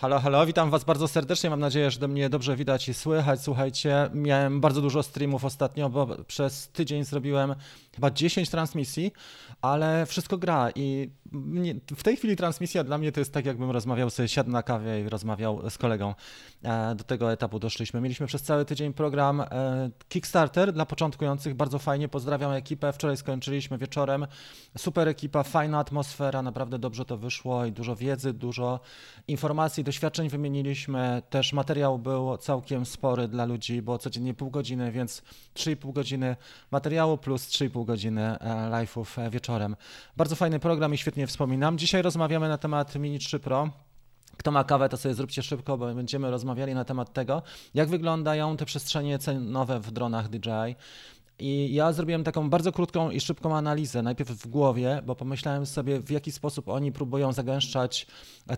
Halo, halo, witam Was bardzo serdecznie. Mam nadzieję, że do mnie dobrze widać i słychać. Słuchajcie, miałem bardzo dużo streamów ostatnio, bo przez tydzień zrobiłem chyba 10 transmisji, ale wszystko gra i w tej chwili transmisja dla mnie to jest tak, jakbym rozmawiał sobie, siadł na kawie i rozmawiał z kolegą. E, do tego etapu doszliśmy. Mieliśmy przez cały tydzień program e, Kickstarter dla początkujących. Bardzo fajnie, pozdrawiam ekipę. Wczoraj skończyliśmy wieczorem. Super ekipa, fajna atmosfera, naprawdę dobrze to wyszło i dużo wiedzy, dużo informacji, doświadczeń wymieniliśmy. Też materiał był całkiem spory dla ludzi, bo codziennie pół godziny, więc 3,5 godziny materiału plus 3,5 godziny e, live'ów wieczorem. Bardzo fajny program i świetnie wspominam. Dzisiaj rozmawiamy na temat Mini 3 Pro. Kto ma kawę, to sobie zróbcie szybko, bo będziemy rozmawiali na temat tego, jak wyglądają te przestrzenie cenowe w dronach DJI. I ja zrobiłem taką bardzo krótką i szybką analizę, najpierw w głowie, bo pomyślałem sobie, w jaki sposób oni próbują zagęszczać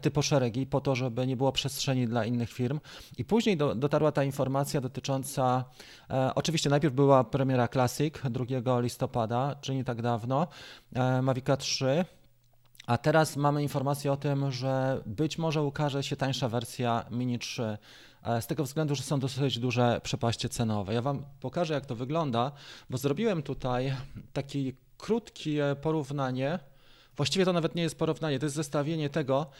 te poszeregi po to, żeby nie było przestrzeni dla innych firm. I później do, dotarła ta informacja dotycząca, e, oczywiście najpierw była premiera Classic 2 listopada, czyli nie tak dawno, e, Mavica 3, a teraz mamy informację o tym, że być może ukaże się tańsza wersja Mini 3 e, z tego względu, że są dosyć duże przepaście cenowe. Ja Wam pokażę, jak to wygląda, bo zrobiłem tutaj takie krótkie porównanie. Właściwie to nawet nie jest porównanie, to jest zestawienie tego,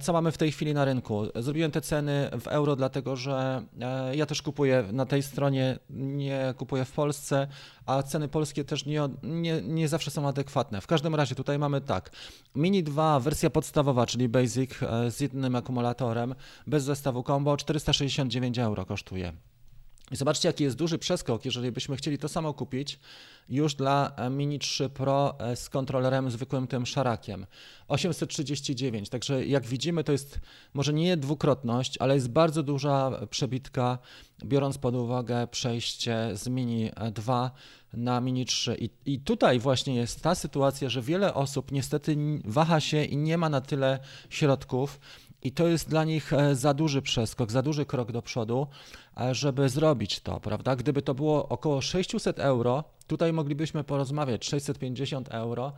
co mamy w tej chwili na rynku? Zrobiłem te ceny w euro, dlatego że e, ja też kupuję na tej stronie, nie kupuję w Polsce, a ceny polskie też nie, nie, nie zawsze są adekwatne. W każdym razie tutaj mamy tak. Mini 2, wersja podstawowa, czyli Basic e, z jednym akumulatorem, bez zestawu combo, 469 euro kosztuje. I zobaczcie, jaki jest duży przeskok, jeżeli byśmy chcieli to samo kupić już dla e, Mini 3 Pro e, z kontrolerem zwykłym tym szarakiem. 839, także jak widzimy to jest może nie dwukrotność, ale jest bardzo duża przebitka, biorąc pod uwagę przejście z Mini 2 na Mini 3. I, I tutaj właśnie jest ta sytuacja, że wiele osób niestety waha się i nie ma na tyle środków, i to jest dla nich e, za duży przeskok, za duży krok do przodu, e, żeby zrobić to, prawda? Gdyby to było około 600 euro, tutaj moglibyśmy porozmawiać 650 euro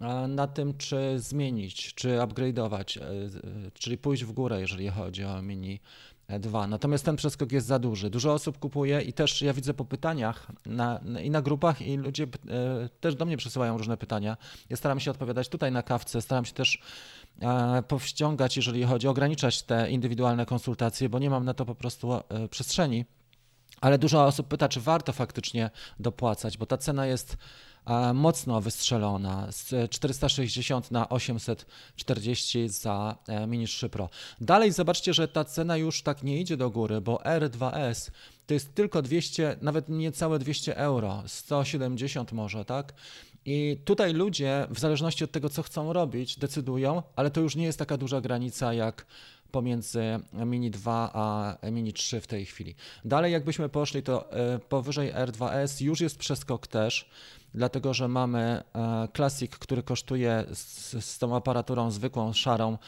e, na tym, czy zmienić, czy upgrade'ować, czyli pójść w górę, jeżeli chodzi o Mini 2. Natomiast ten przeskok jest za duży. Dużo osób kupuje i też ja widzę po pytaniach na, i na grupach i ludzie też do mnie przesyłają różne pytania. Ja staram się odpowiadać tutaj na kawce, staram się też powściągać, jeżeli chodzi, ograniczać te indywidualne konsultacje, bo nie mam na to po prostu e, przestrzeni. Ale dużo osób pyta, czy warto faktycznie dopłacać, bo ta cena jest e, mocno wystrzelona z 460 na 840 za Mini 3 Pro. Dalej zobaczcie, że ta cena już tak nie idzie do góry, bo R2S to jest tylko 200, nawet niecałe 200 euro, 170 może, tak? I tutaj ludzie, w zależności od tego, co chcą robić, decydują, ale to już nie jest taka duża granica jak pomiędzy Mini 2 a Mini 3 w tej chwili. Dalej, jakbyśmy poszli, to e, powyżej R2S już jest przeskok też, dlatego że mamy e, Classic, który kosztuje z, z tą aparaturą zwykłą, szarą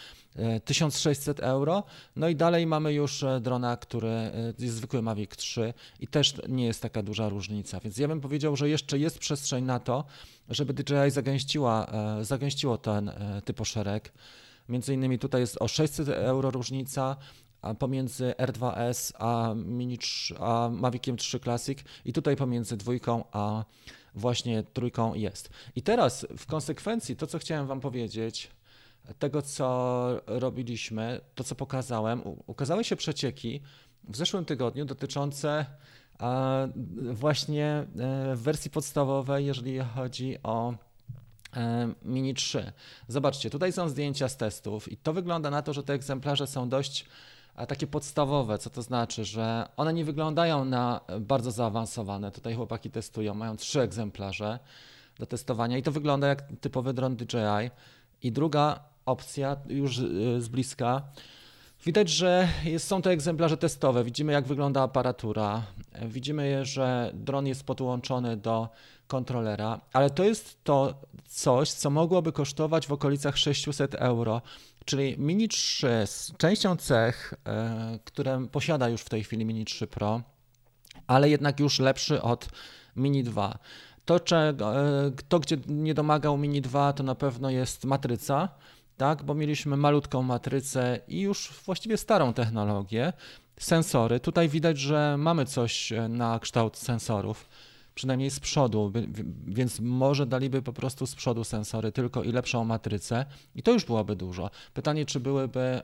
1600 euro. No i dalej mamy już e, drona, który e, jest zwykły Mavic 3 i też nie jest taka duża różnica. Więc ja bym powiedział, że jeszcze jest przestrzeń na to, żeby DJI zagęściła, e, zagęściło ten typ szereg. Między innymi tutaj jest o 600 euro różnica, pomiędzy R2S a, Mini 3, a Maviciem 3 Classic i tutaj pomiędzy dwójką a właśnie trójką jest. I teraz w konsekwencji to, co chciałem Wam powiedzieć, tego, co robiliśmy, to co pokazałem, ukazały się przecieki w zeszłym tygodniu dotyczące właśnie e, wersji podstawowej, jeżeli chodzi o Mini 3. Zobaczcie, tutaj są zdjęcia z testów i to wygląda na to, że te egzemplarze są dość takie podstawowe, co to znaczy, że one nie wyglądają na bardzo zaawansowane. Tutaj chłopaki testują, mają trzy egzemplarze do testowania i to wygląda jak typowy dron DJI. I druga opcja już z bliska. Widać, że jest, są te egzemplarze testowe. Widzimy, jak wygląda aparatura. Widzimy, że dron jest podłączony do kontrolera, ale to jest to coś, co mogłoby kosztować w okolicach 600 euro. Czyli Mini 3 z częścią cech, e, które posiada już w tej chwili Mini 3 Pro, ale jednak już lepszy od Mini 2. To, czego, e, to, gdzie nie domagał Mini 2, to na pewno jest matryca tak, bo mieliśmy malutką matrycę i już właściwie starą technologię, sensory. Tutaj widać, że mamy coś e, na kształt sensorów, przynajmniej z przodu, więc może daliby po prostu z przodu sensory tylko i lepszą matrycę i to już byłoby dużo. Pytanie, czy byłyby e,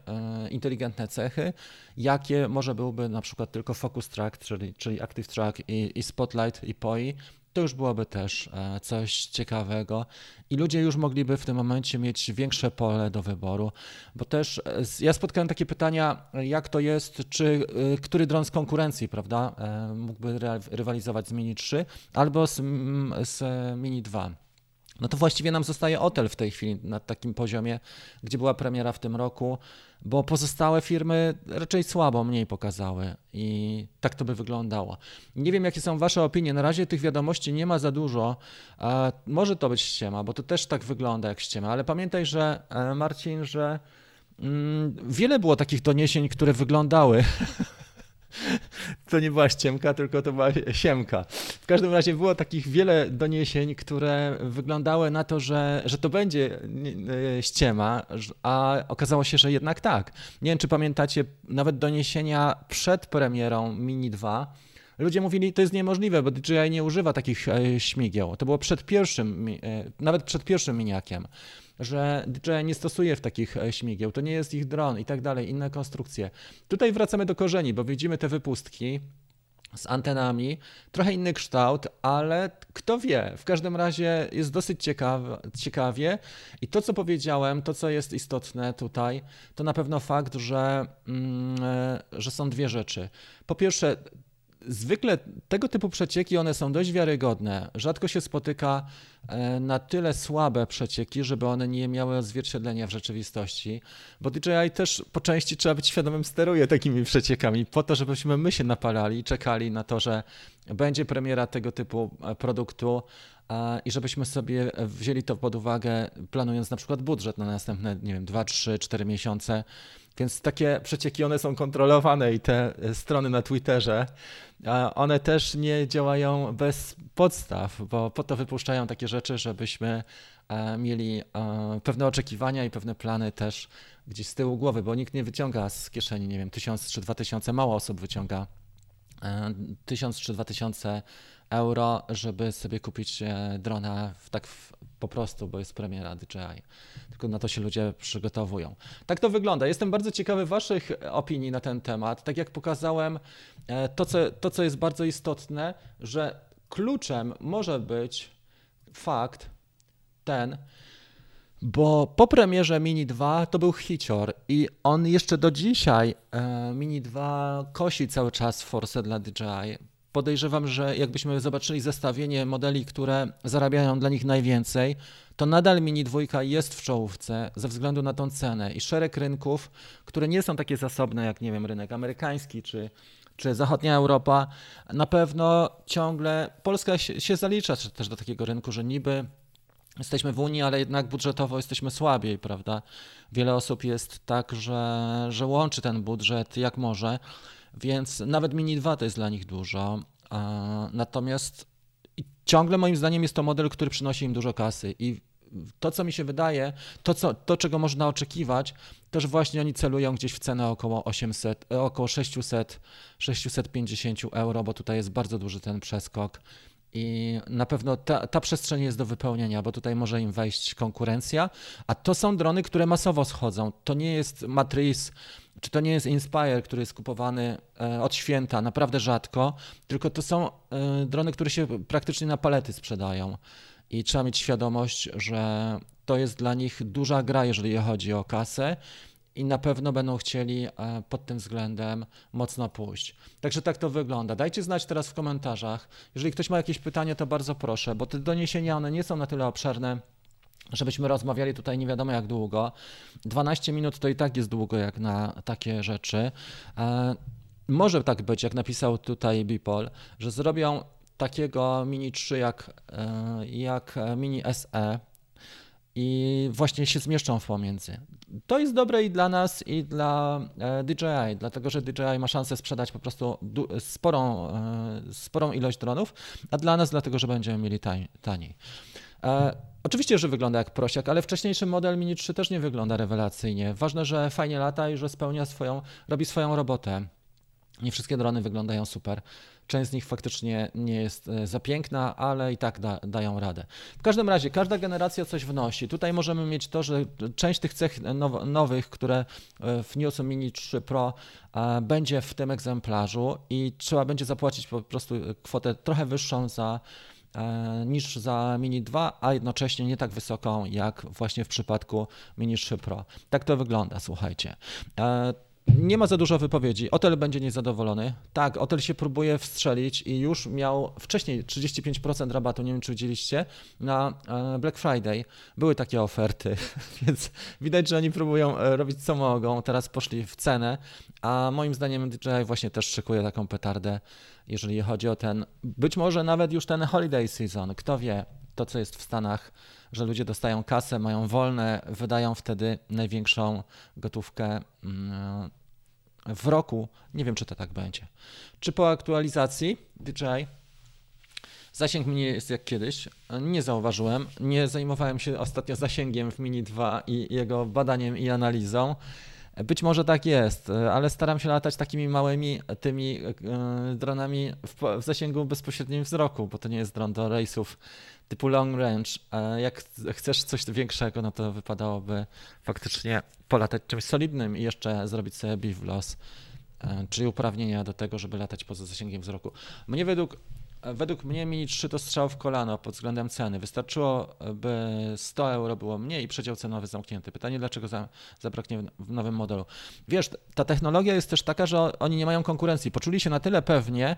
inteligentne cechy, jakie? Może byłby na przykład tylko focus track, czyli, czyli active track i, i spotlight i POI, to już byłoby też e, coś ciekawego. I ludzie już mogliby w tym momencie mieć większe pole do wyboru, bo też e, ja spotkałem takie pytania, jak to jest, czy e, który dron z konkurencji, prawda, mógłby rywalizować z Mini 3 albo z, z Mini 2 no to właściwie nam zostaje Otel w tej chwili na takim poziomie, gdzie była premiera w tym roku, bo pozostałe firmy raczej słabo mniej pokazały i tak to by wyglądało. Nie wiem, jakie są Wasze opinie. Na razie tych wiadomości nie ma za dużo. Może to być ściema, bo to też tak wygląda jak ściema, ale pamiętaj, że e, Marcin, że mm, wiele było takich doniesień, które wyglądały to nie była ściemka, tylko to była siemka. W każdym razie było takich wiele doniesień, które wyglądały na to, że, że to będzie ściema, a okazało się, że jednak tak. Nie wiem, czy pamiętacie nawet doniesienia przed premierą Mini 2. Ludzie mówili, to jest niemożliwe, bo DJI nie używa takich e, śmigieł. To było przed pierwszym, e, nawet przed pierwszym miniakiem że DJI nie stosuje w takich e, śmigieł, to nie jest ich dron i tak dalej, inne konstrukcje. Tutaj wracamy do korzeni, bo widzimy te wypustki z antenami, trochę inny kształt, ale kto wie, w każdym razie jest dosyć ciekawe, ciekawie i to, co powiedziałem, to, co jest istotne tutaj, to na pewno fakt, że, mm, że są dwie rzeczy. Po pierwsze, zwykle tego typu przecieki, one są dość wiarygodne. Rzadko się spotyka e, na tyle słabe przecieki, żeby one nie miały odzwierciedlenia w rzeczywistości, bo DJI też po części trzeba być świadomym steruje takimi przeciekami, po to, żebyśmy my się napalali i czekali na to, że będzie premiera tego typu e, produktu i żebyśmy sobie wzięli to pod uwagę, planując na przykład budżet na następne, nie wiem, 2, 3, 4 miesiące. Więc takie przecieki one są kontrolowane i te strony na Twitterze, one też nie działają bez podstaw, bo po to wypuszczają takie rzeczy, żebyśmy e, mieli e, pewne oczekiwania i pewne plany też gdzieś z tyłu głowy, bo nikt nie wyciąga z kieszeni, nie wiem, tysiąc czy dwa tysiące, mało osób wyciąga e, tysiąc czy dwa tysiące euro, żeby sobie kupić drona tak po prostu, bo jest premiera DJI. Tylko na to się ludzie przygotowują. Tak to wygląda. Jestem bardzo ciekawy Waszych opinii na ten temat. Tak jak pokazałem, e, to co, to, co jest bardzo istotne, że kluczem może być fakt ten, bo po premierze Mini 2 to był hicior i on jeszcze do dzisiaj e, Mini 2 kosi cały czas forsę dla DJI podejrzewam, że jakbyśmy zobaczyli zestawienie modeli, które zarabiają dla nich najwięcej, to nadal Mini 2 jest w czołówce ze względu na tą cenę i szereg rynków, które nie są takie zasobne jak, nie wiem, rynek amerykański czy, czy zachodnia Europa, na pewno ciągle Polska się, zalicza też do takiego rynku, że niby jesteśmy w Unii, ale jednak budżetowo jesteśmy słabiej, prawda? Wiele osób jest tak, że, że łączy ten budżet jak może. Więc nawet Mini 2 to jest dla nich dużo. Natomiast ciągle moim zdaniem jest to model, który przynosi im dużo kasy i to, co mi się wydaje, to, co, to czego można oczekiwać, to że właśnie oni celują gdzieś w cenę około 800, e, około 600, 650 euro, bo tutaj jest bardzo duży ten przeskok. I na pewno ta, ta przestrzeń jest do wypełnienia, bo tutaj może im wejść konkurencja, a to są drony, które masowo schodzą. To nie jest Matrice czy to nie jest Inspire, który jest kupowany e, od święta naprawdę rzadko, tylko to są e, drony, które się praktycznie na palety sprzedają. I trzeba mieć świadomość, że to jest dla nich duża gra, jeżeli chodzi o kasę i na pewno będą chcieli e, pod tym względem mocno pójść. Także tak to wygląda. Dajcie znać teraz w komentarzach. Jeżeli ktoś ma jakieś pytanie, to bardzo proszę, bo te doniesienia one nie są na tyle obszerne, żebyśmy rozmawiali tutaj nie wiadomo jak długo. 12 minut to i tak jest długo jak na takie rzeczy. E, może tak być, jak napisał tutaj Bipol, że zrobią takiego Mini 3 jak, e, jak Mini SE i właśnie się zmieszczą w pomiędzy. To jest dobre i dla nas, i dla e, DJI, dlatego że DJI ma szansę sprzedać po prostu sporą, sporą ilość dronów, a dla nas dlatego, że będziemy mieli taniej. E, oczywiście, że wygląda jak prosiak, ale wcześniejszy model Mini 3 też nie wygląda rewelacyjnie. Ważne, że fajnie lata i że spełnia swoją, robi swoją robotę. Nie wszystkie drony wyglądają super. Część z nich faktycznie nie jest e, za piękna, ale i tak da, dają radę. W każdym razie, każda generacja coś wnosi. Tutaj możemy mieć to, że część tych cech now, nowych, które e, wniosą Mini 3 Pro, będzie w tym egzemplarzu i trzeba będzie zapłacić po prostu kwotę trochę wyższą za niż za Mini 2, a jednocześnie nie tak wysoką jak właśnie w przypadku Mini 3 Pro. Tak to wygląda, słuchajcie. Nie ma za dużo wypowiedzi. Otel będzie niezadowolony. Tak, Otel się próbuje wstrzelić i już miał wcześniej 35% rabatu, nie wiem czy widzieliście, na e, Black Friday. Były takie oferty, więc widać, że oni próbują e, robić co mogą. Teraz poszli w cenę, a moim zdaniem DJI właśnie też szykuje taką petardę, jeżeli chodzi o ten, być może nawet już ten holiday season. Kto wie, to co jest w Stanach, że ludzie dostają kasę, mają wolne, wydają wtedy największą gotówkę mm, w roku. Nie wiem, czy to tak będzie. Czy po aktualizacji DJI Zasięg mnie jest jak kiedyś. Nie zauważyłem. Nie zajmowałem się ostatnio zasięgiem w Mini 2 i jego badaniem i analizą. Być może tak jest, ale staram się latać takimi małymi tymi e, dronami w, zasięgu bezpośrednim wzroku, bo to nie jest dron do rejsów typu long range. Jak chcesz coś większego, no to wypadałoby faktycznie polatać czymś solidnym i jeszcze zrobić sobie bivlos, e, czyli uprawnienia do tego, żeby latać poza zasięgiem wzroku. Mnie według Według mnie Mini 3 to strzał w kolano pod względem ceny. Wystarczyło, by 100 euro było mniej i przedział cenowy zamknięty. Pytanie, dlaczego za, zabraknie w nowym modelu. Wiesz, ta technologia jest też taka, że oni nie mają konkurencji. Poczuli się na tyle pewnie,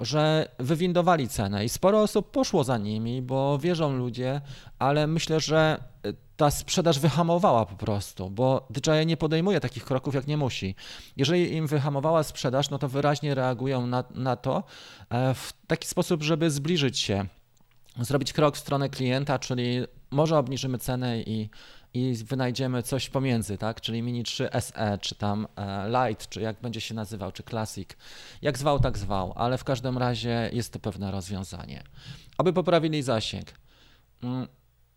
że wywindowali cenę i sporo osób poszło za nimi, bo wierzą ludzie, ale myślę, że ta sprzedaż wyhamowała po prostu, bo DJI nie podejmuje takich kroków, jak nie musi. Jeżeli im wyhamowała sprzedaż, no to wyraźnie reagują na, na to e, w taki sposób, żeby zbliżyć się, zrobić krok w stronę klienta, czyli może obniżymy cenę i, i wynajdziemy coś pomiędzy, tak? Czyli Mini 3 SE, czy tam e, Light, czy jak będzie się nazywał, czy Classic. Jak zwał, tak zwał, ale w każdym razie jest to pewne rozwiązanie. Aby poprawili zasięg.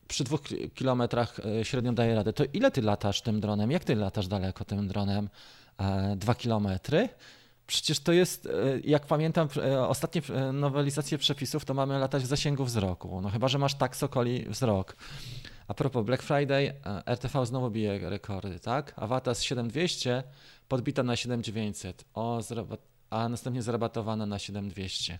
Przy dwóch kilometrach e, średnio daje radę. To ile ty latasz tym dronem? Jak ty latasz daleko tym dronem? E, dwa kilometry? Przecież to jest, e, jak pamiętam, ostatnie nowelizacje przepisów, to mamy latać w zasięgu wzroku. No chyba, że masz tak sokoli wzrok. A propos Black Friday, RTV znowu bije rekordy, tak? Avatar 7200 podbita na 7900, o, a następnie zrabatowana na 7200.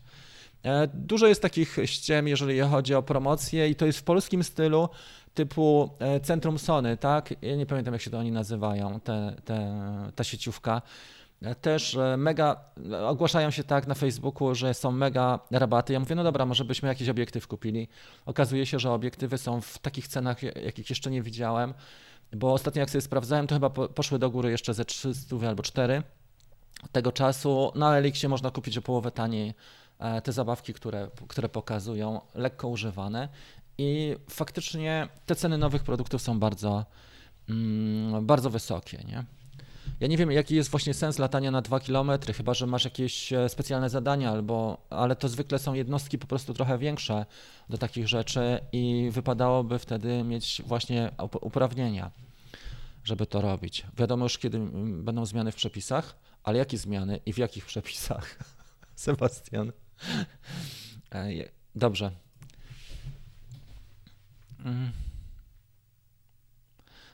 E, dużo jest takich ściem, jeżeli chodzi o promocję i to jest w polskim stylu typu e, Centrum Sony, tak? Ja nie pamiętam jak się to oni nazywają, te, te, ta sieciówka. E, też mega, ogłaszają się tak na Facebooku, że są mega rabaty. Ja mówię, no dobra, może byśmy jakiś obiektyw kupili. Okazuje się, że obiektywy są w takich cenach, jakich jeszcze nie widziałem, bo ostatnio jak sobie sprawdzałem, to chyba poszły do góry jeszcze ze 300 albo 4 tego czasu. Na Elixie można kupić o połowę taniej te zabawki, które, które pokazują, lekko używane i faktycznie te ceny nowych produktów są bardzo, mm, bardzo wysokie. Nie? Ja nie wiem, jaki jest właśnie sens latania na 2 km, chyba że masz jakieś e, specjalne zadania, albo, ale to zwykle są jednostki po prostu trochę większe do takich rzeczy i wypadałoby wtedy mieć właśnie uprawnienia, żeby to robić. Wiadomo już, kiedy będą zmiany w przepisach, ale jakie zmiany i w jakich przepisach? Sebastian. Dobrze. Mm.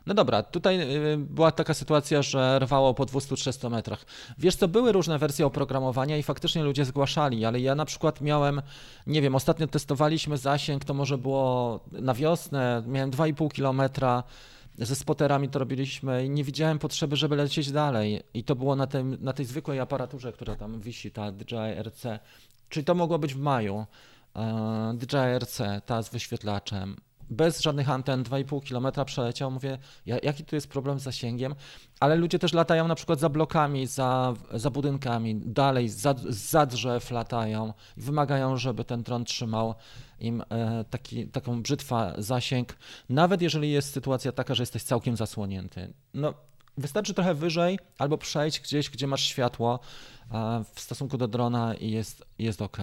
No dobra, tutaj y, była taka sytuacja, że rwało po 200-300 metrach. Wiesz co, były różne wersje oprogramowania i faktycznie ludzie zgłaszali, ale ja na przykład miałem, nie wiem, ostatnio testowaliśmy zasięg, to może było na wiosnę, miałem 2,5 kilometra, ze spoterami to robiliśmy i nie widziałem potrzeby, żeby lecieć dalej. I to było na, tym, na tej zwykłej aparaturze, która tam wisi, ta DJI RC Czyli to mogło być w maju. E, DJI-RC, ta z wyświetlaczem, bez żadnych anten, 2,5 km przeleciał. Mówię, jaki tu jest problem z zasięgiem? Ale ludzie też latają na przykład za blokami, za, za budynkami, dalej, za, za drzew latają i wymagają, żeby ten dron trzymał im e, taki, taką brzytwa zasięg, nawet jeżeli jest sytuacja taka, że jesteś całkiem zasłonięty. No, wystarczy trochę wyżej albo przejść gdzieś, gdzie masz światło, w stosunku do drona i jest, jest ok.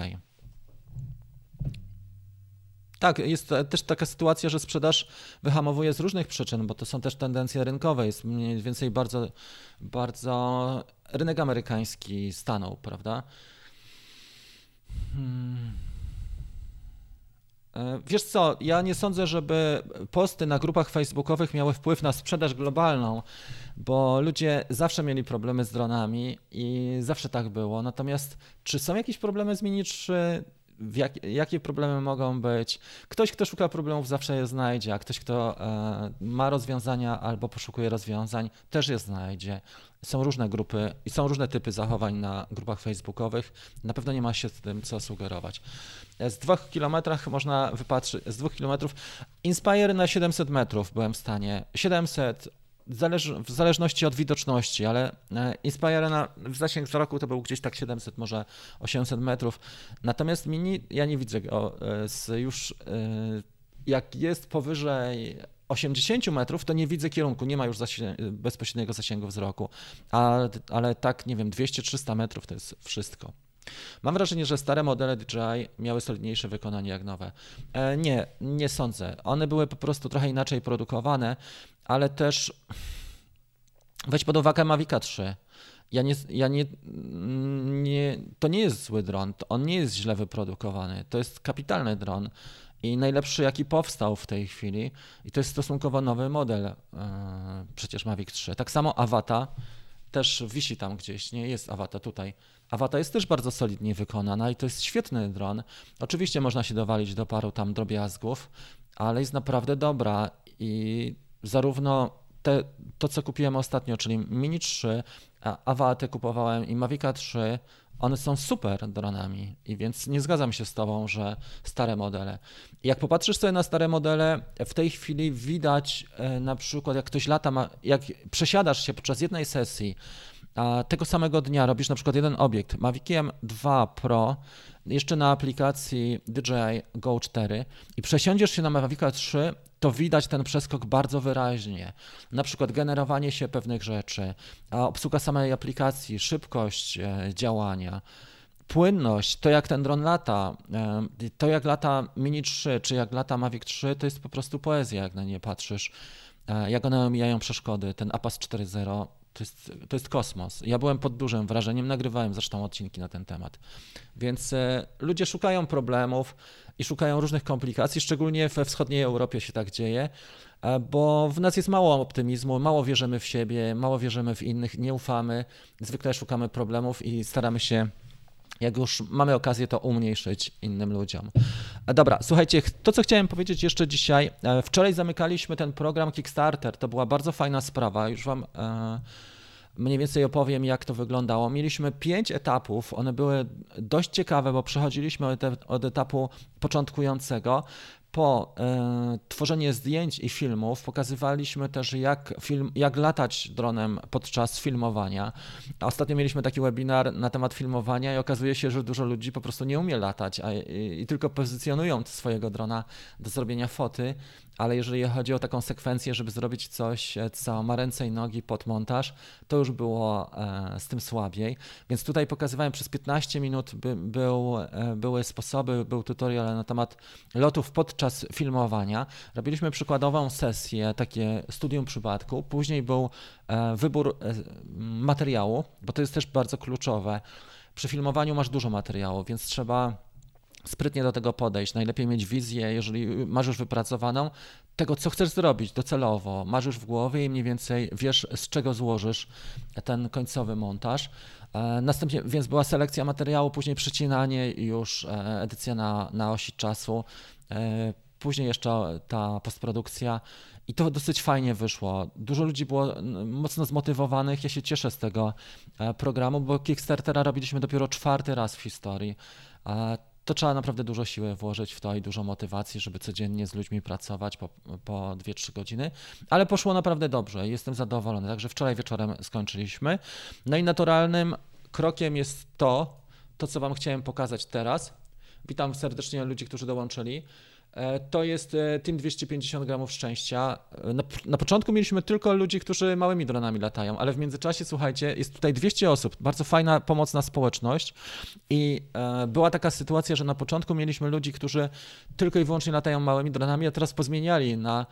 Tak, jest też taka sytuacja, że sprzedaż wyhamowuje z różnych przyczyn, bo to są też tendencje rynkowe. Jest mniej więcej bardzo, bardzo rynek amerykański stanął, prawda? Hmm. E, wiesz co, ja nie sądzę, żeby posty na grupach facebookowych miały wpływ na sprzedaż globalną, bo ludzie zawsze mieli problemy z dronami i zawsze tak było. Natomiast czy są jakieś problemy z Mini 3? Jak, jakie problemy mogą być. Ktoś, kto szuka problemów, zawsze je znajdzie, a ktoś, kto e, ma rozwiązania albo poszukuje rozwiązań, też je znajdzie. Są różne grupy i są różne typy zachowań na grupach facebookowych. Na pewno nie ma się z tym co sugerować. Z dwóch kilometrach można wypatrzyć, z dwóch kilometrów Inspire na 700 metrów byłem w stanie. 700, Zależ, w zależności od widoczności, ale e, Inspire na, w zasięg wzroku to był gdzieś tak 700, może 800 metrów. Natomiast Mini ja nie widzę go e, z już, e, jak jest powyżej 80 metrów, to nie widzę kierunku, nie ma już bezpośredniego zasięgu wzroku, ale tak, nie wiem, 200-300 metrów to jest wszystko. Mam wrażenie, że stare modele DJI miały solidniejsze wykonanie jak nowe. Nie, nie sądzę. One były po prostu trochę inaczej produkowane, ale też weź pod uwagę Mavica 3. Ja nie, ja nie, nie, to nie jest zły dron, on nie jest źle wyprodukowany. To jest kapitalny dron i najlepszy, jaki powstał w tej chwili. I to jest stosunkowo nowy model, e, przecież Mavic 3. Tak samo Avata też wisi tam gdzieś, nie jest Avata tutaj. Avata jest też bardzo solidnie wykonana i to jest świetny dron. Oczywiście można się dowalić do paru tam drobiazgów, ale jest naprawdę dobra i zarówno te, to, co kupiłem ostatnio, czyli Mini 3, Avatę kupowałem i Mavica 3, one są super dronami i więc nie zgadzam się z tobą, że stare modele. Jak popatrzysz sobie na stare modele, w tej chwili widać e, na przykład, jak ktoś lata, ma, jak przesiadasz się podczas jednej sesji, a tego samego dnia robisz na przykład jeden obiekt Maviciem 2 Pro, jeszcze na aplikacji DJI Go 4 i przesiądziesz się na Mavica 3, to widać ten przeskok bardzo wyraźnie. Na przykład generowanie się pewnych rzeczy, obsługa samej aplikacji, szybkość e, działania, płynność, to jak ten dron lata, e, to jak lata Mini 3 czy jak lata Mavic 3, to jest po prostu poezja, jak na nie patrzysz. E, jak one omijają przeszkody, ten APAS 4.0 to jest, to jest kosmos. Ja byłem pod dużym wrażeniem, nagrywałem zresztą odcinki na ten temat. Więc e, ludzie szukają problemów i szukają różnych komplikacji, szczególnie we wschodniej Europie się tak dzieje, e, bo w nas jest mało optymizmu, mało wierzymy w siebie, mało wierzymy w innych, nie ufamy, zwykle szukamy problemów i staramy się jak już mamy okazję to umniejszyć innym ludziom. E, dobra, słuchajcie, to co chciałem powiedzieć jeszcze dzisiaj. E, wczoraj zamykaliśmy ten program Kickstarter. To była bardzo fajna sprawa. Już Wam e, mniej więcej opowiem, jak to wyglądało. Mieliśmy pięć etapów. One były dość ciekawe, bo przechodziliśmy od, od etapu początkującego po e, tworzeniu zdjęć i filmów pokazywaliśmy też, jak, film, jak latać dronem podczas filmowania. Ostatnio mieliśmy taki webinar na temat filmowania i okazuje się, że dużo ludzi po prostu nie umie latać a, i, i tylko pozycjonują swojego drona do zrobienia foty, ale jeżeli chodzi o taką sekwencję, żeby zrobić coś, e, co ma ręce i nogi pod montaż, to już było e, z tym słabiej. Więc tutaj pokazywałem przez 15 minut, by, był, e, były sposoby, był tutorial na temat lotów podczas filmowania. Robiliśmy przykładową sesję, takie studium przypadku. Później był wybór materiału, bo to jest też bardzo kluczowe. Przy filmowaniu masz dużo materiału, więc trzeba sprytnie do tego podejść. Najlepiej mieć wizję, jeżeli masz już wypracowaną, tego, co chcesz zrobić docelowo. Masz już w głowie i mniej więcej wiesz, z czego złożysz ten końcowy montaż. E, następnie więc była selekcja materiału, później przycinanie i już e, edycja na, na osi czasu. E, później jeszcze ta postprodukcja. I to dosyć fajnie wyszło. Dużo ludzi było mocno zmotywowanych. Ja się cieszę z tego programu, bo Kickstartera robiliśmy dopiero czwarty raz w historii to trzeba naprawdę dużo siły włożyć w to i dużo motywacji, żeby codziennie z ludźmi pracować po, po 2-3 godziny, ale poszło naprawdę dobrze, jestem zadowolony. Także wczoraj wieczorem skończyliśmy. No i naturalnym krokiem jest to, to co Wam chciałem pokazać teraz. Witam serdecznie ludzi, którzy dołączyli. E, to jest e, Team 250 gramów szczęścia. E, na, na, początku mieliśmy tylko ludzi, którzy małymi dronami latają, ale w międzyczasie, słuchajcie, jest tutaj 200 osób, bardzo fajna, pomocna społeczność i e, była taka sytuacja, że na początku mieliśmy ludzi, którzy tylko i wyłącznie latają małymi dronami, a teraz pozmieniali na,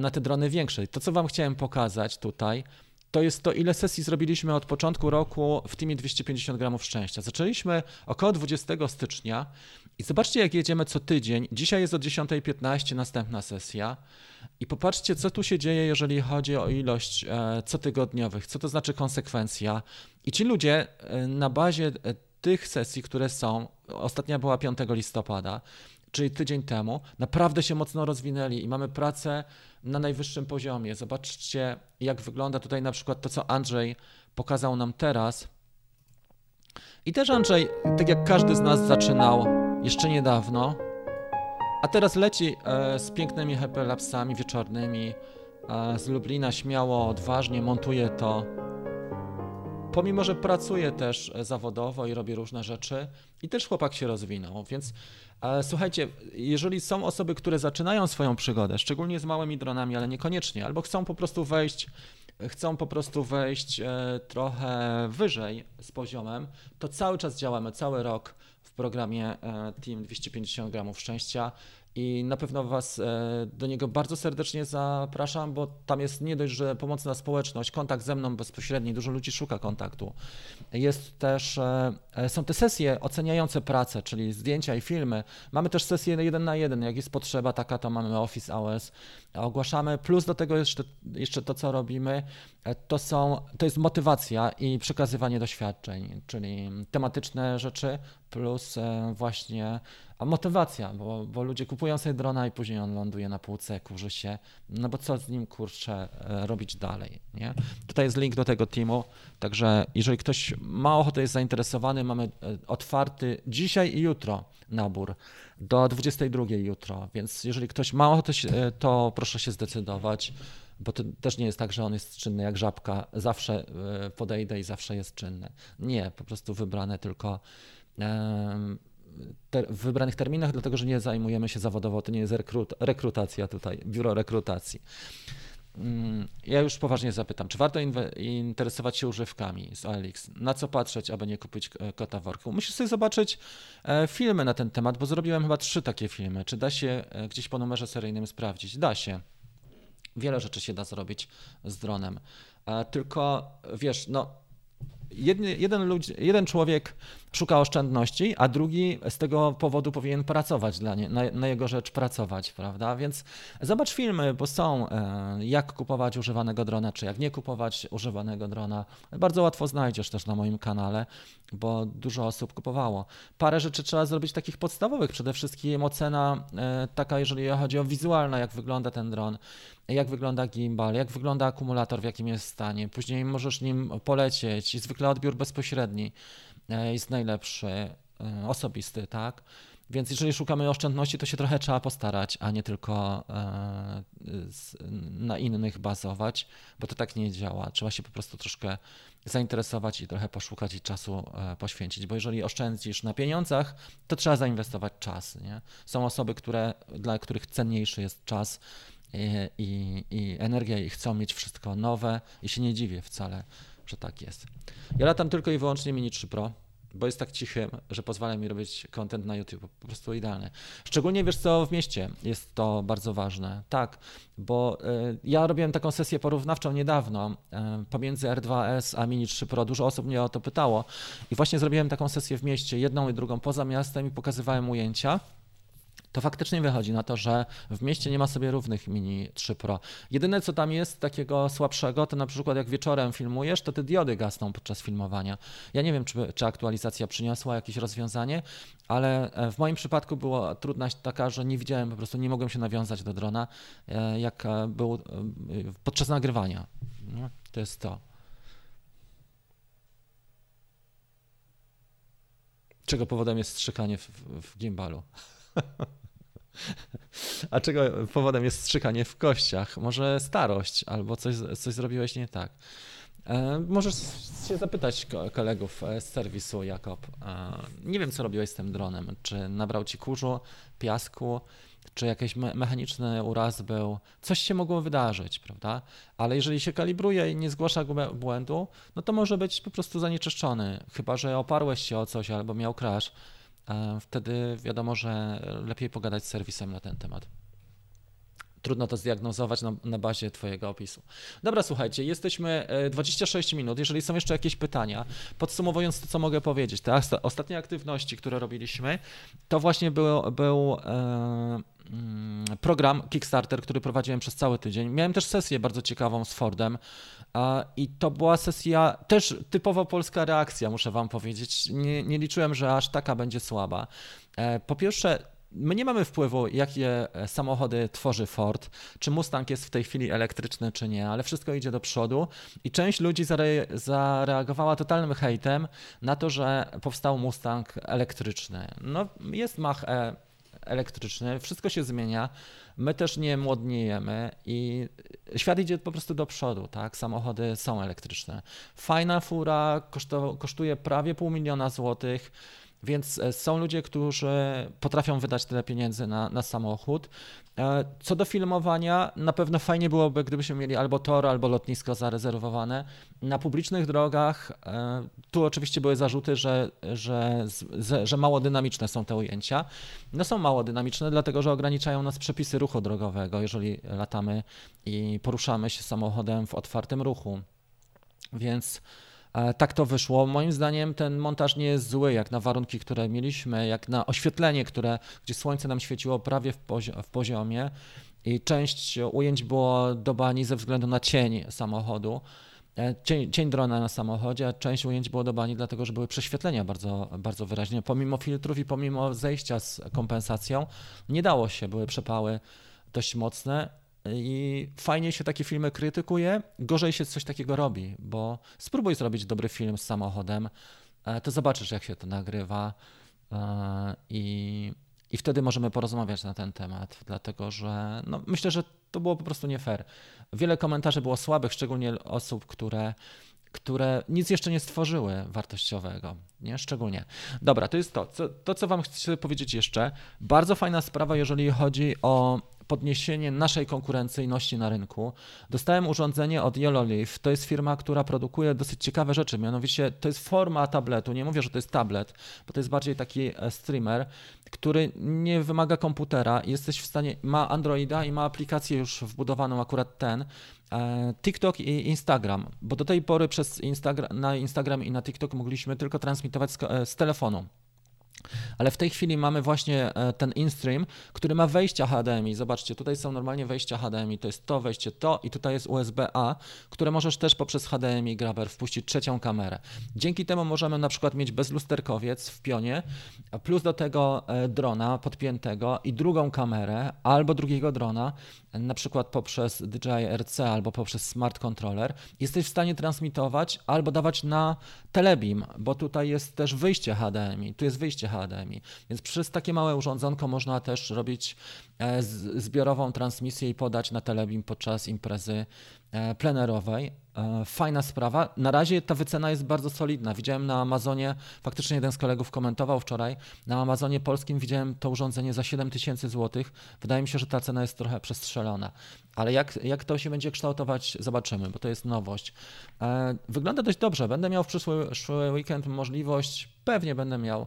na te drony większe. To, co wam chciałem pokazać tutaj, to jest to, ile sesji zrobiliśmy od początku roku w Teamie 250 gramów szczęścia. Zaczęliśmy około 20 stycznia i zobaczcie, jak jedziemy co tydzień. Dzisiaj jest o 10.15 następna sesja. I popatrzcie, co tu się dzieje, jeżeli chodzi o ilość e, cotygodniowych, co to znaczy konsekwencja. I ci ludzie e, na bazie e, tych sesji, które są, ostatnia była 5 listopada, czyli tydzień temu, naprawdę się mocno rozwinęli i mamy pracę na najwyższym poziomie. Zobaczcie, jak wygląda tutaj na przykład to, co Andrzej pokazał nam teraz. I też Andrzej, tak jak każdy z nas zaczynał jeszcze niedawno, a teraz leci e, z pięknymi hyperlapsami wieczornymi e, z Lublina śmiało, odważnie montuje to. Pomimo, że pracuje też e, zawodowo i robi różne rzeczy, i też chłopak się rozwinął, więc e, słuchajcie, jeżeli są osoby, które zaczynają swoją przygodę, szczególnie z małymi dronami, ale niekoniecznie, albo chcą po prostu wejść chcą po prostu wejść trochę wyżej z poziomem, to cały czas działamy, cały rok programie Team 250 gramów szczęścia i na pewno Was e, do niego bardzo serdecznie zapraszam, bo tam jest nie dość, że pomocna społeczność, kontakt ze mną bezpośredni, dużo ludzi szuka kontaktu. Jest też, e, e, są te sesje oceniające pracę, czyli zdjęcia i filmy. Mamy też sesje jeden na jeden, jak jest potrzeba taka, to mamy Office Hours, ogłaszamy, plus do tego jeszcze, jeszcze to, co robimy, to, są, to jest motywacja i przekazywanie doświadczeń, czyli tematyczne rzeczy, plus właśnie a motywacja, bo, bo ludzie kupują sobie drona i później on ląduje na półce, kurzy się, no bo co z nim kurczę e, robić dalej, nie? Tutaj jest link do tego teamu, także jeżeli ktoś ma ochotę, jest zainteresowany, mamy e, otwarty dzisiaj i jutro nabór do 22 jutro, więc jeżeli ktoś ma ochotę, e, to proszę się zdecydować bo to też nie jest tak, że on jest czynny jak żabka, zawsze podejdę i zawsze jest czynny. Nie, po prostu wybrane tylko ter, w wybranych terminach, dlatego że nie zajmujemy się zawodowo, to nie jest rekrut, rekrutacja tutaj, biuro rekrutacji. Mm, ja już poważnie zapytam, czy warto interesować się używkami z OLX? Na co patrzeć, aby nie kupić e, kota w worku? Musisz sobie zobaczyć e, filmy na ten temat, bo zrobiłem chyba trzy takie filmy. Czy da się e, gdzieś po numerze seryjnym sprawdzić? Da się. Wiele rzeczy się da zrobić z dronem. Tylko wiesz, no Jedny, jeden, jeden człowiek szuka oszczędności, a drugi z tego powodu powinien pracować dla nie, na, na, jego rzecz pracować, prawda? Więc zobacz filmy, bo są e, jak kupować używanego drona, czy jak nie kupować używanego drona. Bardzo łatwo znajdziesz też na moim kanale, bo dużo osób kupowało. Parę rzeczy trzeba zrobić takich podstawowych, przede wszystkim ocena e, taka, jeżeli chodzi o wizualna, jak wygląda ten dron jak wygląda gimbal, jak wygląda akumulator, w jakim jest stanie. Później możesz nim polecieć i zwykle odbiór bezpośredni e, jest najlepszy, e, osobisty, tak? Więc jeżeli szukamy oszczędności, to się trochę trzeba postarać, a nie tylko e, na innych bazować, bo to tak nie działa. Trzeba się po prostu troszkę zainteresować i trochę poszukać i czasu poświęcić, bo jeżeli oszczędzisz na pieniądzach, to trzeba zainwestować czas. Nie? Są osoby, które, dla których cenniejszy jest czas i, i, i energia i chcą mieć wszystko nowe i się nie dziwię wcale, że tak jest. Ja latam tylko i wyłącznie Mini 3 Pro, bo jest tak cichy, że pozwala mi robić content na YouTube, po prostu idealny. Szczególnie wiesz co, w mieście jest to bardzo ważne. Tak, bo y, ja robiłem taką sesję porównawczą niedawno y, pomiędzy R2S a Mini 3 Pro. Dużo osób mnie o to pytało i właśnie zrobiłem taką sesję w mieście, jedną i drugą poza miastem i pokazywałem ujęcia to faktycznie wychodzi na to, że w mieście nie ma sobie równych Mini 3 Pro. Jedyne co tam jest takiego słabszego, to na przykład jak wieczorem filmujesz, to te diody gasną podczas filmowania. Ja nie wiem, czy, czy aktualizacja przyniosła jakieś rozwiązanie, ale e, w moim przypadku była trudność taka, że nie widziałem, po prostu nie mogłem się nawiązać do drona, e, jak e, był podczas nagrywania. To jest to. Czego powodem jest strzykanie w, w gimbalu? A czego powodem jest strzykanie w kościach? Może starość albo coś, coś zrobiłeś nie tak. E, możesz się zapytać kolegów z serwisu, Jakob. Nie wiem, co robiłeś z tym dronem. Czy nabrał ci kurzu, piasku, czy jakiś me mechaniczny uraz był, coś się mogło wydarzyć, prawda? Ale jeżeli się kalibruje i nie zgłasza błędu, no to może być po prostu zanieczyszczony, chyba że oparłeś się o coś albo miał crash. Wtedy wiadomo, że lepiej pogadać z serwisem na ten temat trudno to zdiagnozować na, na, bazie Twojego opisu. Dobra, słuchajcie, jesteśmy 26 e, minut. Jeżeli są jeszcze jakieś pytania, podsumowując to, co mogę powiedzieć, te ostatnie aktywności, które robiliśmy, to właśnie był, był e, mm, program Kickstarter, który prowadziłem przez cały tydzień. Miałem też sesję bardzo ciekawą z Fordem. I to była sesja też typowo polska reakcja, muszę Wam powiedzieć. Nie, nie liczyłem, że aż taka będzie słaba. E, po pierwsze, My nie mamy wpływu, jakie e, samochody tworzy Ford, czy Mustang jest w tej chwili elektryczny, czy nie, ale wszystko idzie do przodu i część ludzi zare zareagowała totalnym hejtem na to, że powstał Mustang elektryczny. No, jest Mach e elektryczny, wszystko się zmienia, my też nie młodniejemy i świat idzie po prostu do przodu, tak? Samochody są elektryczne. Fajna fura kosztuje prawie pół miliona złotych więc e, są ludzie, którzy potrafią wydać tyle pieniędzy na, na samochód. E, co do filmowania, na pewno fajnie byłoby, gdybyśmy mieli albo tor, albo lotnisko zarezerwowane. Na publicznych drogach, e, tu oczywiście były zarzuty, że, że, że mało dynamiczne są te ujęcia. No są mało dynamiczne, dlatego że ograniczają nas przepisy ruchu drogowego, jeżeli latamy i poruszamy się samochodem w otwartym ruchu. Więc tak to wyszło. Moim zdaniem ten montaż nie jest zły, jak na warunki, które mieliśmy, jak na oświetlenie, które, gdzie słońce nam świeciło prawie w, pozi w poziomie i część ujęć było do bani ze względu na cień samochodu. E, cień, cień drona na samochodzie, a część ujęć było do bani, dlatego że były prześwietlenia bardzo, bardzo wyraźnie. Pomimo filtrów i pomimo zejścia z kompensacją, nie dało się, były przepały dość mocne. I fajnie się takie filmy krytykuje, gorzej się coś takiego robi, bo spróbuj zrobić dobry film z samochodem, e, to zobaczysz, jak się to nagrywa e, i, i wtedy możemy porozmawiać na ten temat, dlatego że no, myślę, że to było po prostu nie fair. Wiele komentarzy było słabych, szczególnie osób, które które nic jeszcze nie stworzyły wartościowego, nie? Szczególnie. Dobra, to jest to. Co, to, co Wam chcę powiedzieć jeszcze. Bardzo fajna sprawa, jeżeli chodzi o podniesienie naszej konkurencyjności na rynku. Dostałem urządzenie od Yellowleaf. To jest firma, która produkuje dosyć ciekawe rzeczy. Mianowicie to jest forma tabletu. Nie mówię, że to jest tablet, bo to jest bardziej taki e, streamer, który nie wymaga komputera. Jesteś w stanie, ma Androida i ma aplikację już wbudowaną, akurat ten. E, TikTok i Instagram, bo do tej pory przez Instagram, na Instagram i na TikTok mogliśmy tylko transmitować z, e, z telefonu. Ale w tej chwili mamy właśnie e, ten InStream, który ma wejścia HDMI. Zobaczcie, tutaj są normalnie wejścia HDMI, to jest to wejście, to i tutaj jest USB-A, które możesz też poprzez HDMI Grabber wpuścić trzecią kamerę. Dzięki temu możemy na przykład mieć bezlusterkowiec w pionie, plus do tego e, drona podpiętego i drugą kamerę albo drugiego drona, na przykład poprzez DJI RC albo poprzez smart controller. Jesteś w stanie transmitować albo dawać na telebeam, bo tutaj jest też wyjście HDMI, tu jest wyjście HDMI. Więc przez takie małe urządzonko można też robić e, zbiorową transmisję i podać na Telebim podczas imprezy e, plenerowej. E, fajna sprawa. Na razie ta wycena jest bardzo solidna. Widziałem na Amazonie, faktycznie jeden z kolegów komentował wczoraj, na Amazonie polskim widziałem to urządzenie za 7 tysięcy złotych. Wydaje mi się, że ta cena jest trochę przestrzelona. Ale jak, jak to się będzie kształtować, zobaczymy, bo to jest nowość. Wygląda dość dobrze. Będę miał w przyszły, przyszły weekend możliwość, pewnie będę miał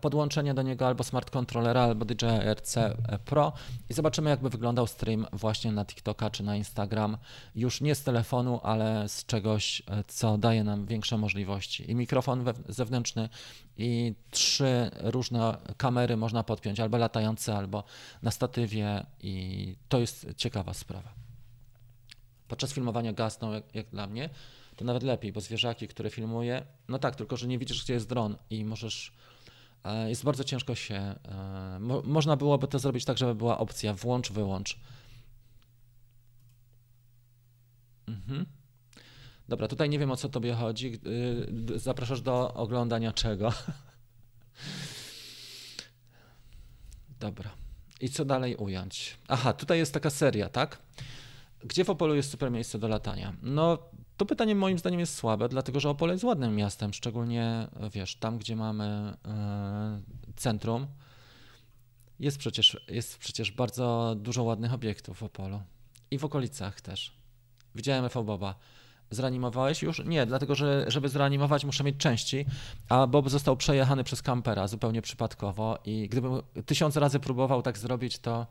podłączenie do niego albo smart controllera, albo DJI RC Pro i zobaczymy, jakby wyglądał stream właśnie na TikToka czy na Instagram. Już nie z telefonu, ale z czegoś, co daje nam większe możliwości. I mikrofon zewnętrzny, i trzy różne kamery można podpiąć, albo latające, albo na statywie, i to jest ciekawa sprawa. Podczas filmowania gasną, jak, jak dla mnie, to nawet lepiej, bo zwierzaki, które filmuję, no tak, tylko że nie widzisz, gdzie jest dron i możesz E, jest bardzo ciężko się. E, mo, można byłoby to zrobić tak, żeby była opcja włącz, wyłącz. Mhm. Dobra, tutaj nie wiem o co tobie chodzi. E, zapraszasz do oglądania czego? Dobra. I co dalej ująć? Aha, tutaj jest taka seria, tak? Gdzie w Opolu jest super miejsce do latania? No, to pytanie moim zdaniem jest słabe, dlatego że Opole jest ładnym miastem, szczególnie wiesz, tam gdzie mamy e, centrum. Jest przecież, jest przecież bardzo dużo ładnych obiektów w Opolu i w okolicach też. Widziałem FV Boba. Zreanimowałeś już? Nie, dlatego że żeby zreanimować muszę mieć części, a Bob został przejechany przez kampera zupełnie przypadkowo i gdybym tysiąc razy próbował tak zrobić, to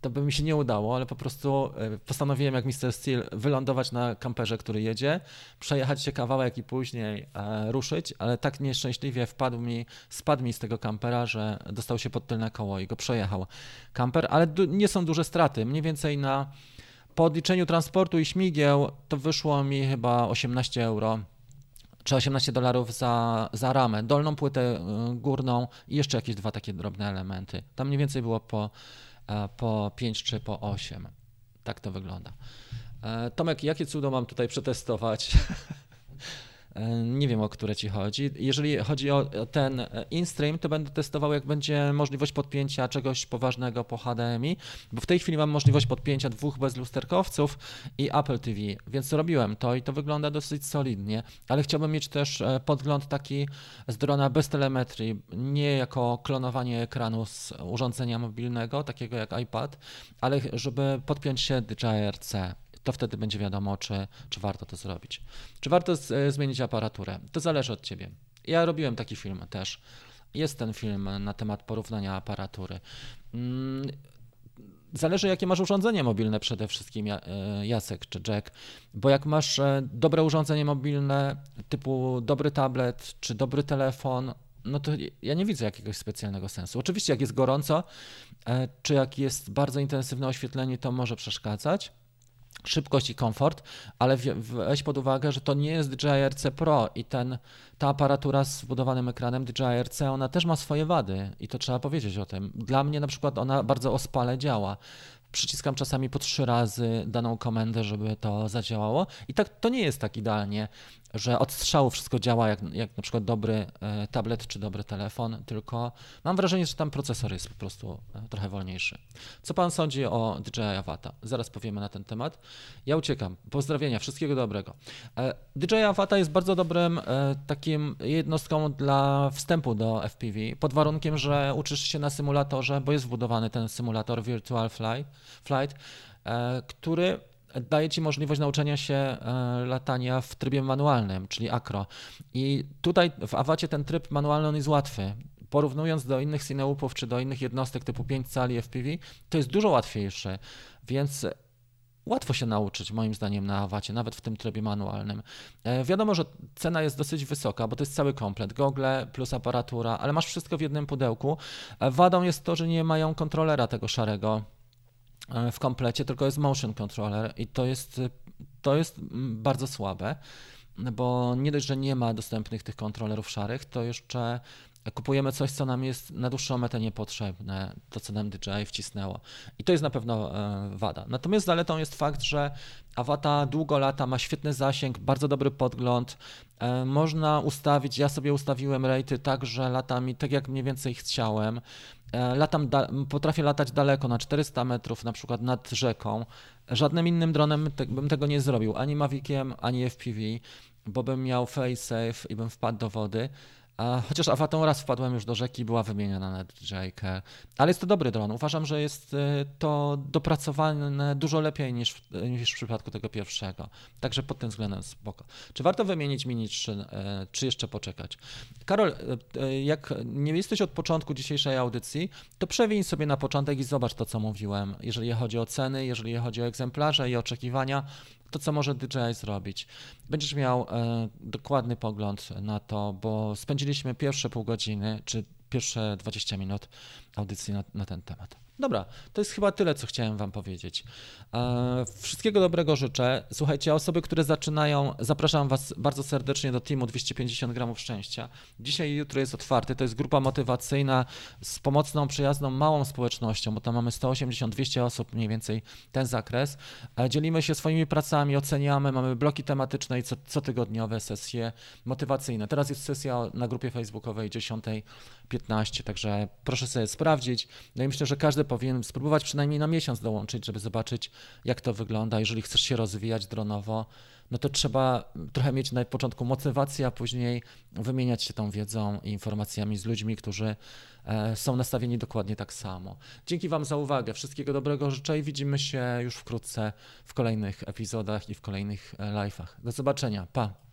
to by mi się nie udało, ale po prostu e, postanowiłem jak Mr. Steel wylądować na kamperze, który jedzie, przejechać się kawałek i później e, ruszyć, ale tak nieszczęśliwie wpadł mi, spadł mi z tego kampera, że dostał się pod tylne koło i go przejechał kamper, ale nie są duże straty, mniej więcej na po odliczeniu transportu i śmigieł to wyszło mi chyba 18 euro czy 18 dolarów za, za ramę, dolną płytę e, górną i jeszcze jakieś dwa takie drobne elementy. Tam mniej więcej było po E, po 5 czy po 8. Tak to wygląda. E, Tomek, jakie cudo mam tutaj przetestować? E, nie wiem, o które ci chodzi. Jeżeli chodzi o ten InStream, to będę testował, jak będzie możliwość podpięcia czegoś poważnego po HDMI, bo w tej chwili mam możliwość podpięcia dwóch bezlusterkowców i Apple TV, więc robiłem to i to wygląda dosyć solidnie, ale chciałbym mieć też e, podgląd taki z drona bez telemetrii, nie jako klonowanie ekranu z urządzenia mobilnego, takiego jak iPad, ale żeby podpiąć się DJI-RC to wtedy będzie wiadomo, czy, czy warto to zrobić. Czy warto z, e, zmienić aparaturę? To zależy od ciebie. Ja robiłem taki film też. Jest ten film na temat porównania aparatury. Mm, zależy, jakie masz urządzenie mobilne przede wszystkim, e, Jacek czy Jack, bo jak masz e, dobre urządzenie mobilne, typu dobry tablet czy dobry telefon, no to ja nie widzę jakiegoś specjalnego sensu. Oczywiście, jak jest gorąco, czy jak jest bardzo intensywne oświetlenie, to może przeszkadzać, szybkość i komfort, ale weź pod uwagę, że to nie jest DJI RC Pro i ten, ta aparatura z wbudowanym ekranem DJI RC, ona też ma swoje wady i to trzeba powiedzieć o tym. Dla mnie na przykład ona bardzo ospale działa. Przyciskam czasami po trzy razy daną komendę, żeby to zadziałało i tak to nie jest tak idealnie że od strzału wszystko działa jak, jak na przykład dobry e, tablet czy dobry telefon, tylko mam wrażenie, że tam procesor jest po prostu e, trochę wolniejszy. Co pan sądzi o DJI Avata? Zaraz powiemy na ten temat. Ja uciekam. Pozdrowienia, wszystkiego dobrego. E, DJI Avata jest bardzo dobrym takim jednostką dla wstępu do FPV, pod warunkiem, że uczysz się na symulatorze, bo jest wbudowany ten symulator Virtual Flight, który daje ci możliwość nauczenia się e, latania w trybie manualnym, czyli acro. I tutaj w Awacie ten tryb manualny on jest łatwy. Porównując do innych cineupów czy do innych jednostek typu 5 cali FPV, to jest dużo łatwiejszy, więc łatwo się nauczyć, moim zdaniem, na Awacie, nawet w tym trybie manualnym. E, wiadomo, że cena jest dosyć wysoka, bo to jest cały komplet, gogle plus aparatura, ale masz wszystko w jednym pudełku. E, wadą jest to, że nie mają kontrolera tego szarego w komplecie, tylko jest motion controller i to jest, to jest bardzo słabe, bo nie dość, że nie ma dostępnych tych kontrolerów szarych, to jeszcze kupujemy coś, co nam jest na dłuższą metę niepotrzebne, to co nam DJI wcisnęło. I to jest na pewno e, wada. Natomiast zaletą jest fakt, że Avata długo lata, ma świetny zasięg, bardzo dobry podgląd. E, można ustawić, ja sobie ustawiłem rejty tak, że lata mi tak jak mniej więcej chciałem. E, latam, potrafię latać daleko, na 400 metrów, na przykład nad rzeką. Żadnym innym dronem bym tego nie zrobił, ani Maviciem, ani FPV, bo bym miał face safe i bym wpadł do wody. Chociaż Avatą raz wpadłem już do rzeki, była wymieniona na DJI Ale jest to dobry dron. Uważam, że jest y, to dopracowane dużo lepiej niż, niż w przypadku tego pierwszego. Także pod tym względem spoko. Czy warto wymienić Mini 3, y, czy jeszcze poczekać? Karol, y, jak nie jesteś od początku dzisiejszej audycji, to przewiń sobie na początek i zobacz to, co mówiłem. Jeżeli chodzi o ceny, jeżeli chodzi o egzemplarze i oczekiwania, to, co może DJI zrobić. Będziesz miał e, dokładny pogląd na to, bo spędziliśmy pierwsze pół godziny, czy pierwsze 20 minut audycji na, na ten temat. Dobra, to jest chyba tyle, co chciałem Wam powiedzieć. E, wszystkiego dobrego życzę. Słuchajcie, osoby, które zaczynają, zapraszam Was bardzo serdecznie do teamu 250 gramów szczęścia. Dzisiaj i jutro jest otwarty. To jest grupa motywacyjna z pomocną, przyjazną, małą społecznością, bo tam mamy 180-200 osób, mniej więcej ten zakres. E, dzielimy się swoimi pracami, oceniamy, mamy bloki tematyczne i co, cotygodniowe sesje motywacyjne. Teraz jest sesja na grupie facebookowej 10.15, także proszę sobie sprawdzić. No i myślę, że każdy powinien spróbować przynajmniej na miesiąc dołączyć, żeby zobaczyć, jak to wygląda. Jeżeli chcesz się rozwijać dronowo, no to trzeba trochę mieć na początku motywację, a później wymieniać się tą wiedzą i informacjami z ludźmi, którzy e, są nastawieni dokładnie tak samo. Dzięki Wam za uwagę. Wszystkiego dobrego życzę i widzimy się już wkrótce w kolejnych epizodach i w kolejnych e, live'ach. Do zobaczenia. Pa!